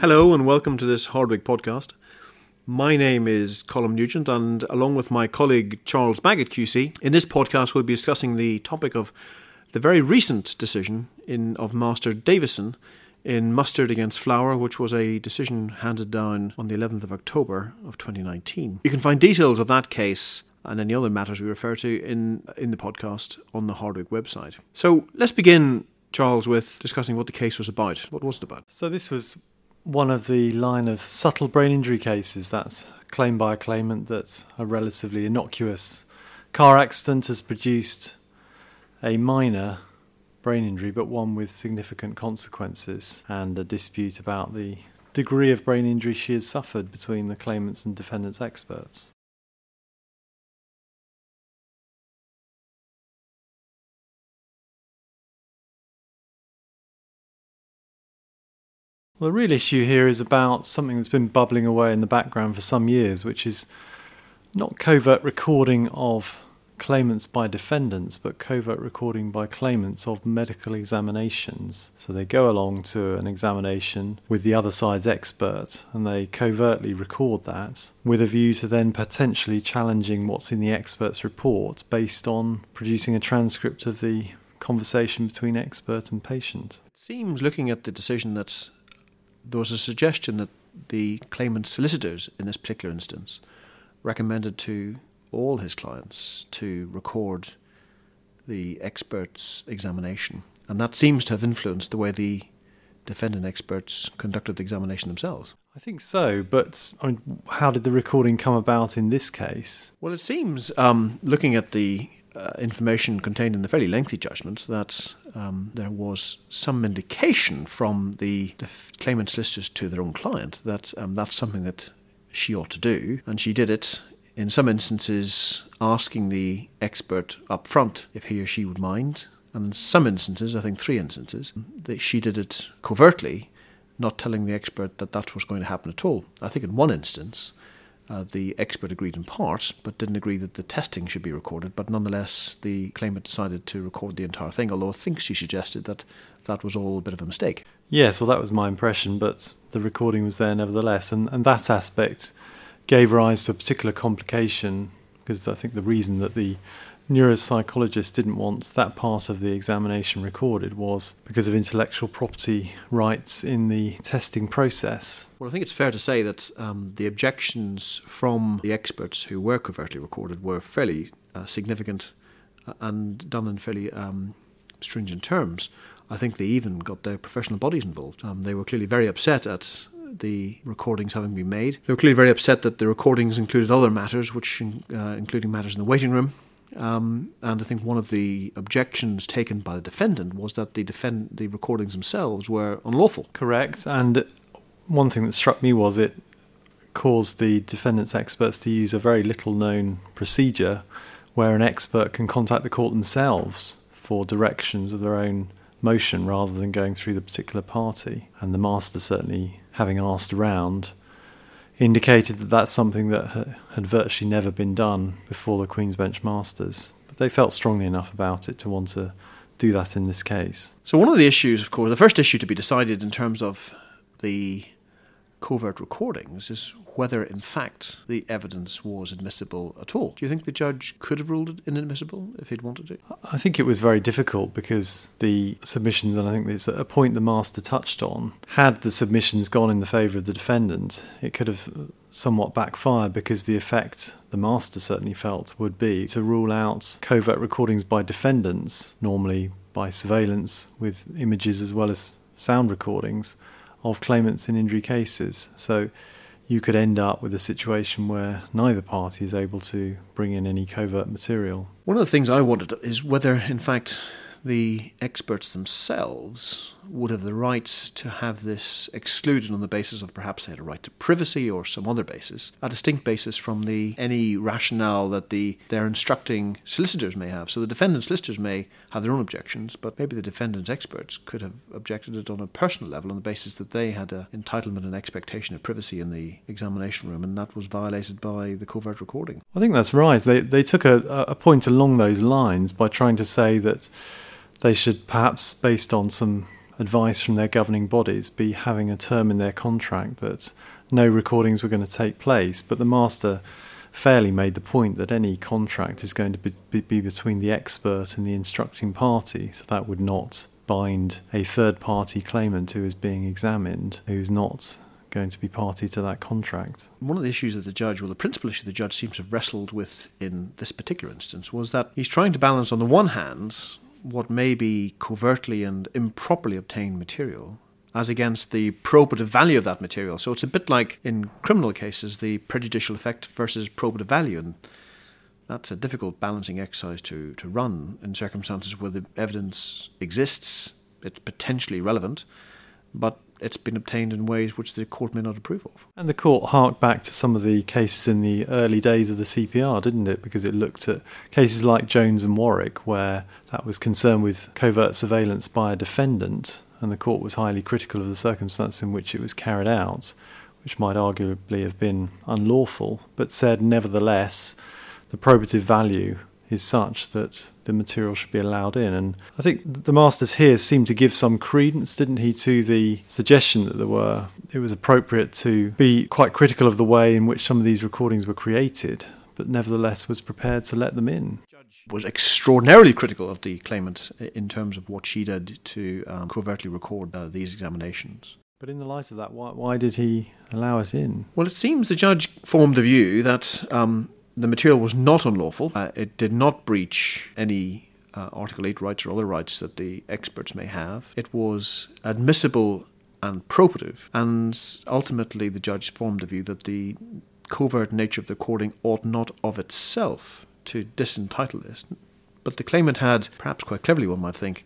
Hello and welcome to this Hardwicke podcast. My name is Colin Nugent, and along with my colleague Charles Bagot QC, in this podcast we'll be discussing the topic of the very recent decision in of Master Davison in Mustard against Flowers, which was a decision handed down on the 11th of October of 2019. You can find details of that case and any other matters we refer to in in the podcast on the Hardwicke website. So let's begin, Charles, with discussing what the case was about. What was it about? So this was one of the line of subtle brain injury cases that's claimed by a claimant that a relatively innocuous car accident has produced a minor brain injury, but one with significant consequences, and a dispute about the degree of brain injury she has suffered between the claimants and defendants' experts. Well, the real issue here is about something that's been bubbling away in the background for some years, which is not covert recording of claimants by defendants, but covert recording by claimants of medical examinations. So they go along to an examination with the other side's expert and they covertly record that with a view to then potentially challenging what's in the expert's report based on producing a transcript of the conversation between expert and patient. It seems, looking at the decision, that there was a suggestion that the claimant's solicitors in this particular instance recommended to all his clients to record the expert's examination. And that seems to have influenced the way the defendant experts conducted the examination themselves. I think so, but I mean, how did the recording come about in this case? Well, it seems, um, looking at the uh, information contained in the fairly lengthy judgment that um, there was some indication from the def- claimant solicitors to their own client that um, that's something that she ought to do, and she did it. In some instances, asking the expert up front if he or she would mind, and in some instances, I think three instances, that she did it covertly, not telling the expert that that was going to happen at all. I think in one instance, uh, the expert agreed in part, but didn't agree that the testing should be recorded. But nonetheless, the claimant decided to record the entire thing, although I think she suggested that that was all a bit of a mistake. Yes, well, that was my impression, but the recording was there nevertheless. And, and that aspect gave rise to a particular complication because I think the reason that the neuropsychologist didn't want that part of the examination recorded was because of intellectual property rights in the testing process. Well, I think it's fair to say that um, the objections from the experts who were covertly recorded were fairly uh, significant uh, and done in fairly um, stringent terms. I think they even got their professional bodies involved. Um, they were clearly very upset at the recordings having been made. They were clearly very upset that the recordings included other matters, which uh, including matters in the waiting room, um, and I think one of the objections taken by the defendant was that the defend the recordings themselves were unlawful. Correct. And one thing that struck me was it caused the defendant's experts to use a very little known procedure where an expert can contact the court themselves for directions of their own motion rather than going through the particular party. And the master certainly, having asked around, indicated that that's something that had virtually never been done before the Queen's Bench Masters. But they felt strongly enough about it to want to do that in this case. So, one of the issues, of course, the first issue to be decided in terms of the covert recordings is whether, in fact, the evidence was admissible at all. Do you think the judge could have ruled it inadmissible if he'd wanted to? I think it was very difficult because the submissions, and I think it's a point the master touched on, had the submissions gone in the favour of the defendant, it could have somewhat backfired because the effect the master certainly felt would be to rule out covert recordings by defendants, normally by surveillance with images as well as sound recordings of claimants in injury cases. So you could end up with a situation where neither party is able to bring in any covert material. One of the things I wondered is whether, in fact, the experts themselves would have the right to have this excluded on the basis of perhaps they had a right to privacy or some other basis, a distinct basis from the any rationale that the their instructing solicitors may have. So the defendant's solicitors may have their own objections, but maybe the defendant's experts could have objected it on a personal level on the basis that they had an entitlement and expectation of privacy in the examination room, and that was violated by the covert recording. I think that's right. They they took a, a point along those lines by trying to say that they should perhaps, based on some advice from their governing bodies be having a term in their contract that no recordings were going to take place. But the master fairly made the point that any contract is going to be, be between the expert and the instructing party, so that would not bind a third party claimant who is being examined, who's not going to be party to that contract. One of the issues that the judge, or the principal issue the judge seems to have wrestled with in this particular instance, was that he's trying to balance, on the one hand, what may be covertly and improperly obtained material as against the probative value of that material. So it's a bit like in criminal cases, the prejudicial effect versus probative value. And that's a difficult balancing exercise to, to run in circumstances where the evidence exists, it's potentially relevant, but it's been obtained in ways which the court may not approve of. And the court harked back to some of the cases in the early days of the CPR, didn't it? Because it looked at cases like Jones and Warwick, where that was concerned with covert surveillance by a defendant, and the court was highly critical of the circumstance in which it was carried out, which might arguably have been unlawful, but said nevertheless the probative value is such that the material should be allowed in. And I think the masters here seemed to give some credence, didn't he, to the suggestion that there were it was appropriate to be quite critical of the way in which some of these recordings were created, but nevertheless was prepared to let them in. Was extraordinarily critical of the claimant in terms of what she did to um, covertly record uh, these examinations. But in the light of that, why, why did he allow it in? Well, it seems the judge formed the view that um, the material was not unlawful. Uh, it did not breach any uh, Article 8 rights or other rights that the experts may have. It was admissible and probative, and ultimately the judge formed the view that the covert nature of the recording ought not of itself to disentitle this. But the claimant had, perhaps quite cleverly one might think,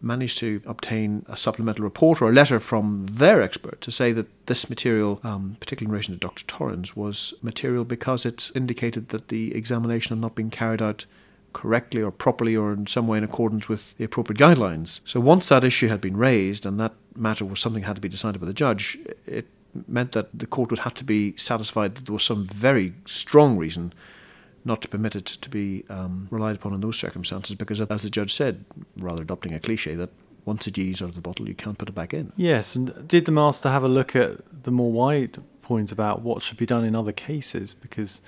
managed to obtain a supplemental report or a letter from their expert to say that this material, um, particularly in relation to Dr. Torrens, was material because it indicated that the examination had not been carried out correctly or properly or in some way in accordance with the appropriate guidelines. So once that issue had been raised and that matter was something that had to be decided by the judge, it meant that the court would have to be satisfied that there was some very strong reason not to permit it to be um, relied upon in those circumstances because, as the judge said, rather adopting a cliche, that once a genie's out of the bottle, you can't put it back in. Yes, and did the master have a look at the more wide point about what should be done in other cases? Because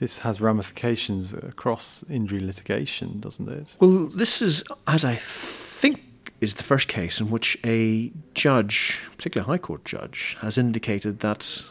this has ramifications across injury litigation, doesn't it? Well, this is, as I think, is the first case in which a judge, particularly a High Court judge, has indicated that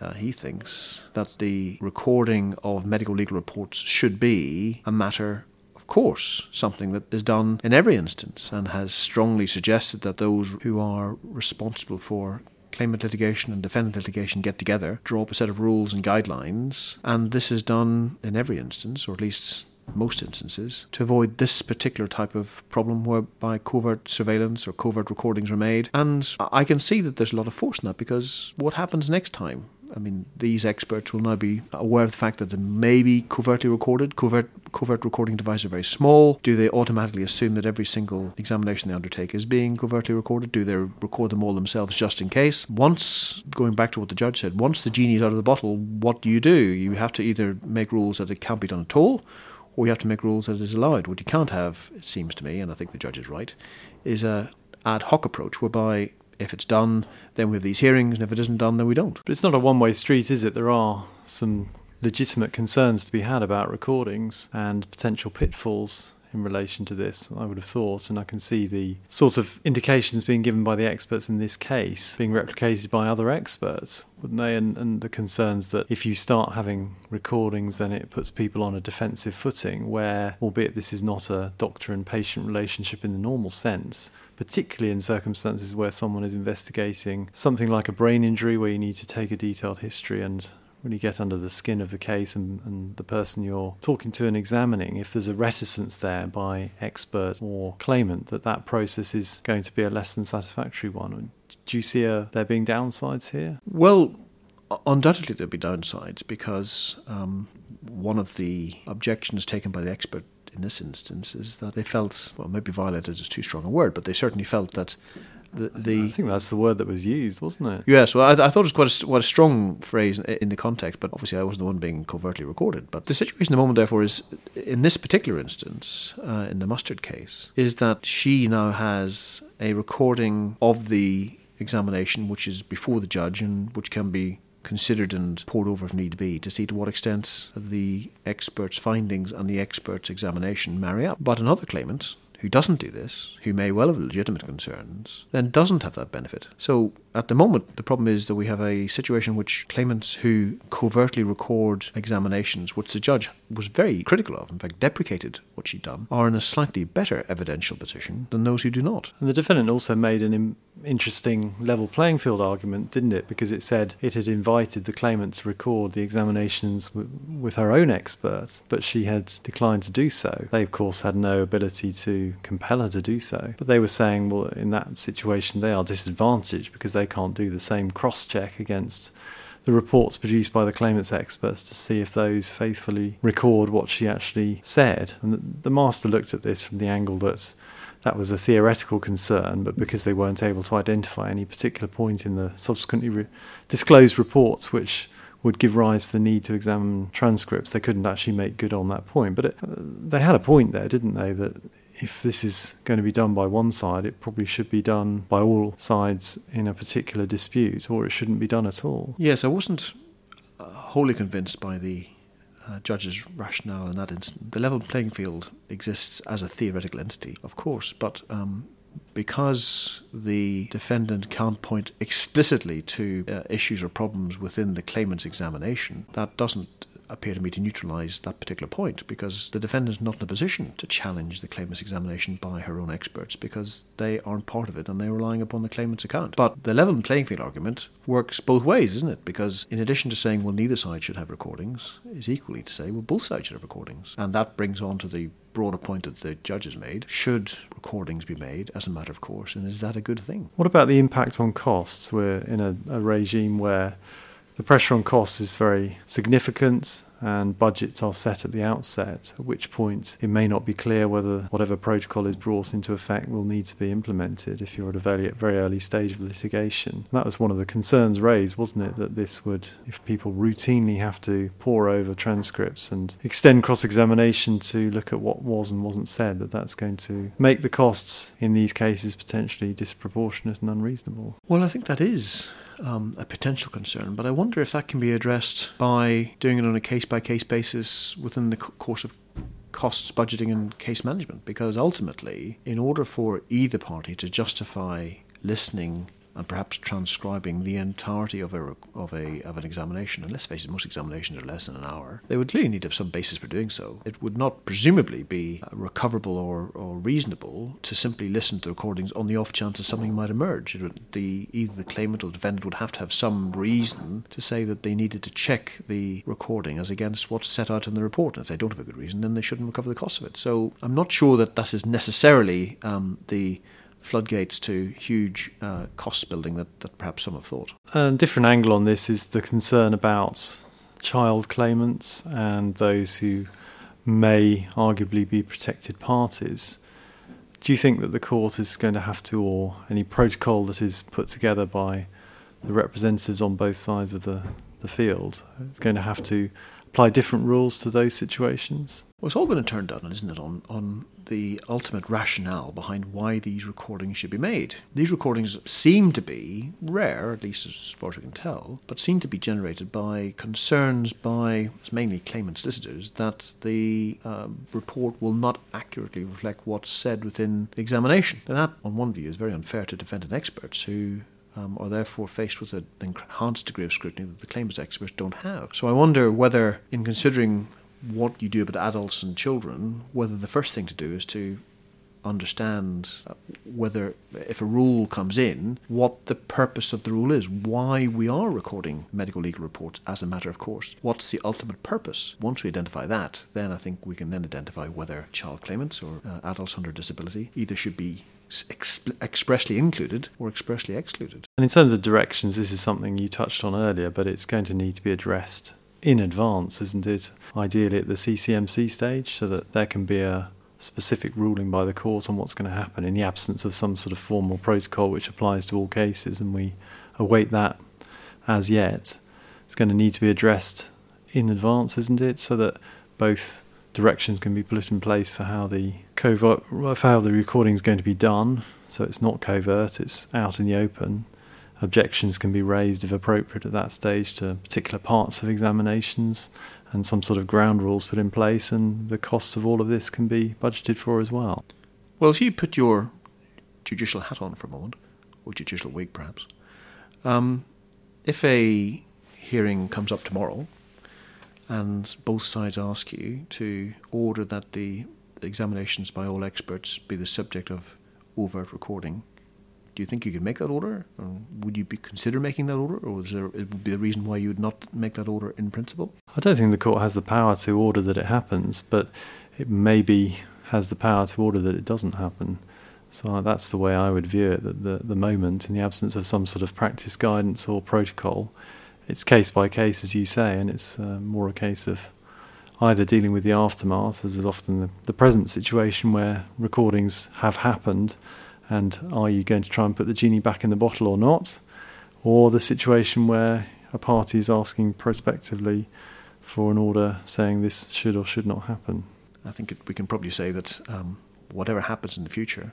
uh, he thinks that the recording of medical legal reports should be a matter of course, something that is done in every instance and has strongly suggested that those who are responsible for claimant litigation and defendant litigation get together, draw up a set of rules and guidelines, and this is done in every instance, or at least most instances, to avoid this particular type of problem whereby covert surveillance or covert recordings are made. And I can see that there's a lot of force in that because what happens next time I mean, these experts will now be aware of the fact that they may be covertly recorded. Covert, covert recording devices are very small. Do they automatically assume that every single examination they undertake is being covertly recorded? Do they record them all themselves just in case? Once, going back to what the judge said, once the genie's out of the bottle, what do you do? You have to either make rules that it can't be done at all, or you have to make rules that it is allowed. What you can't have, it seems to me, and I think the judge is right, is a ad hoc approach whereby if it's done, then we have these hearings, and if it isn't done, then we don't. But it's not a one way street, is it? There are some legitimate concerns to be had about recordings and potential pitfalls in relation to this, I would have thought, and I can see the sort of indications being given by the experts in this case being replicated by other experts, wouldn't they? And, and the concerns that if you start having recordings, then it puts people on a defensive footing, where, albeit this is not a doctor and patient relationship in the normal sense, particularly in circumstances where someone is investigating something like a brain injury, where you need to take a detailed history and really get under the skin of the case and, and the person you're talking to and examining, if there's a reticence there by expert or claimant that that process is going to be a less than satisfactory one. Do you see a, there being downsides here? Well, undoubtedly there'll be downsides because um, one of the objections taken by the expert in this instance is that they felt, well, maybe violated is too strong a word, but they certainly felt that the, the I think that's the word that was used, wasn't it? Yes, well, I, I thought it was quite a, quite a strong phrase in, the context, but obviously I wasn't the one being covertly recorded. But the situation at the moment, therefore, is in this particular instance, uh, in the mustard case, is that she now has a recording of the examination, which is before the judge and which can be considered and pored over if need be to see to what extent the expert's findings and the expert's examination marry up. But another claimant who doesn't do this, who may well have legitimate concerns, then doesn't have that benefit. So at the moment, the problem is that we have a situation which claimants who covertly record examinations, which the judge was very critical of, in fact, deprecated what she'd done, are in a slightly better evidential position than those who do not. And the defendant also made an interesting level playing field argument, didn't it? Because it said it had invited the claimant to record the examinations w- with her own expert, but she had declined to do so. They, of course, had no ability to compel her to do so. But they were saying, well, in that situation, they are disadvantaged because they can't do the same cross check against the reports produced by the claimant's experts to see if those faithfully record what she actually said. And the, the master looked at this from the angle that that was a theoretical concern, but because they weren't able to identify any particular point in the subsequently re- disclosed reports which would give rise to the need to examine transcripts, they couldn't actually make good on that point. But it, they had a point there, didn't they? That if this is going to be done by one side, it probably should be done by all sides in a particular dispute, or it shouldn't be done at all. Yes, I wasn't uh, wholly convinced by the uh, judge's rationale in that instance. The level playing field exists as a theoretical entity, of course, but um, because the defendant can't point explicitly to uh, issues or problems within the claimant's examination, that doesn't appear to me to neutralise that particular point because the defendant is not in a position to challenge the claimant's examination by her own experts because they aren't part of it and they're relying upon the claimant's account. But the level playing field argument works both ways, isn't it? Because in addition to saying, well, neither side should have recordings, is equally to say, well, both sides should have recordings. And that brings on to the broader point that the judge has made. Should recordings be made as a matter of course? And is that a good thing? What about the impact on costs? We're in a, a regime where the pressure on costs is very significant and budgets are set at the outset, at which point it may not be clear whether whatever protocol is brought into effect will need to be implemented if you're at a very, very early stage of litigation. That was one of the concerns raised, wasn't it? That this would, if people routinely have to pore over transcripts and extend cross examination to look at what was and wasn't said, that that's going to make the costs in these cases potentially disproportionate and unreasonable. Well, I think that is um, a potential concern, but I wonder if that can be addressed by doing it on a case by case basis within the course of costs budgeting and case management. Because ultimately, in order for either party to justify listening and perhaps transcribing the entirety of a of a of an examination. And let's face it, most examinations are less than an hour. They would clearly need to have some basis for doing so. It would not presumably be recoverable or, or reasonable to simply listen to recordings on the off chance that something might emerge. Would, the either the claimant or defendant would have to have some reason to say that they needed to check the recording as against what's set out in the report. And if they don't have a good reason, then they shouldn't recover the cost of it. So I'm not sure that that is necessarily um, the floodgates to huge uh, cost building that, that perhaps some have thought. A different angle on this is the concern about child claimants and those who may arguably be protected parties. Do you think that the court is going to have to, or any protocol that is put together by the representatives on both sides of the, the field, is going to have to apply different rules to those situations? Well, it's all going to turn down, isn't it, on, on the ultimate rationale behind why these recordings should be made. These recordings seem to be rare, at least as far as I can tell, but seem to be generated by concerns by mainly claimant solicitors that the uh, report will not accurately reflect what's said within the examination. And that, on one view, is very unfair to defendant experts who um, are therefore faced with an enhanced degree of scrutiny that the claimants experts don't have. So I wonder whether, in considering what you do about adults and children, whether the first thing to do is to understand whether, if a rule comes in, what the purpose of the rule is, why we are recording medical legal reports as a matter of course. What's the ultimate purpose? Once we identify that, then I think we can then identify whether child claimants or uh, adults under disability either should be expressly included or expressly excluded. And in terms of directions, this is something you touched on earlier, but it's going to need to be addressed in advance, isn't it? Ideally at the CCMC stage, so that there can be a, specific ruling by the court on what's going to happen in the absence of some sort of formal protocol which applies to all cases, and we await that as yet. It's going to need to be addressed in advance, isn't it, so that both directions can be put in place for how the covert, for how the recording is going to be done. So it's not covert; it's out in the open. Objections can be raised, if appropriate, at that stage to particular parts of examinations, and some sort of ground rules put in place, and the costs of all of this can be budgeted for as well. Well, if you put your judicial hat on for a moment, or judicial wig perhaps, um, if a hearing comes up tomorrow and both sides ask you to order that the examinations by all experts be the subject of overt recording, do you think you could make that order? Or would you be consider making that order, or is there it would be a reason why you would not make that order in principle? I don't think the court has the power to order that it happens, but it maybe has the power to order that it doesn't happen. So that's the way I would view it. At the, the moment, in the absence of some sort of practice guidance or protocol, it's case by case, as you say, and it's uh, more a case of either dealing with the aftermath, as is often the, the present situation where recordings have happened and are you going to try and put the genie back in the bottle or not? Or the situation where a party is asking prospectively for an order saying this should or should not happen. I think it, we can probably say that um, whatever happens in the future,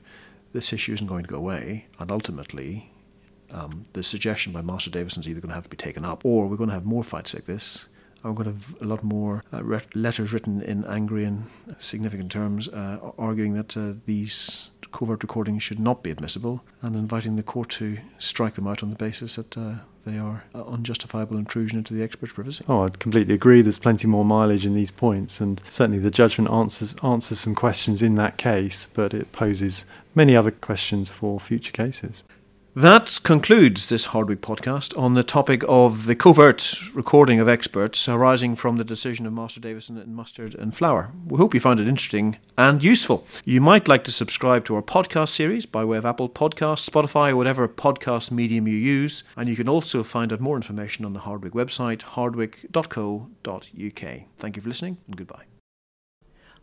this issue isn't going to go away, and ultimately, um, the suggestion by Master Davison is either going to have to be taken up, or we're going to have more fights like this. To have a lot more uh, re- letters written in angry and significant terms uh, arguing that uh, these covert recordings should not be admissible and inviting the court to strike them out on the basis that uh, they are unjustifiable intrusion into the expert's privacy. Oh, I completely agree. There's plenty more mileage in these points, and certainly the judgment answers answers some questions in that case, but it poses many other questions for future cases. That concludes this Hardwicke podcast on the topic of the covert recording of experts arising from the decision of Master Davison in Mustard and Flowers. We hope you found it interesting and useful. You might like to subscribe to our podcast series by way of Apple Podcasts, Spotify, or whatever podcast medium you use, and you can also find out more information on the Hardwicke website, hardwicke.co.uk. Thank you for listening and goodbye.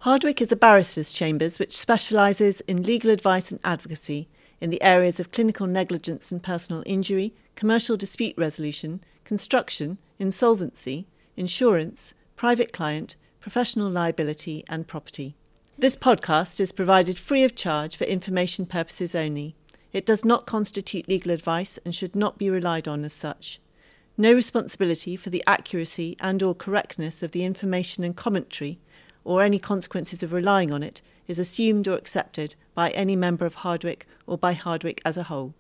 Hardwicke is a barristers' chambers which specialises in legal advice and advocacy in the areas of clinical negligence and personal injury, commercial dispute resolution, construction, insolvency, insurance, private client, professional liability, and property. This podcast is provided free of charge for information purposes only. It does not constitute legal advice and should not be relied on as such. No responsibility for the accuracy and or correctness of the information and commentary or any consequences of relying on it is assumed or accepted by any member of Hardwicke or by Hardwicke as a whole.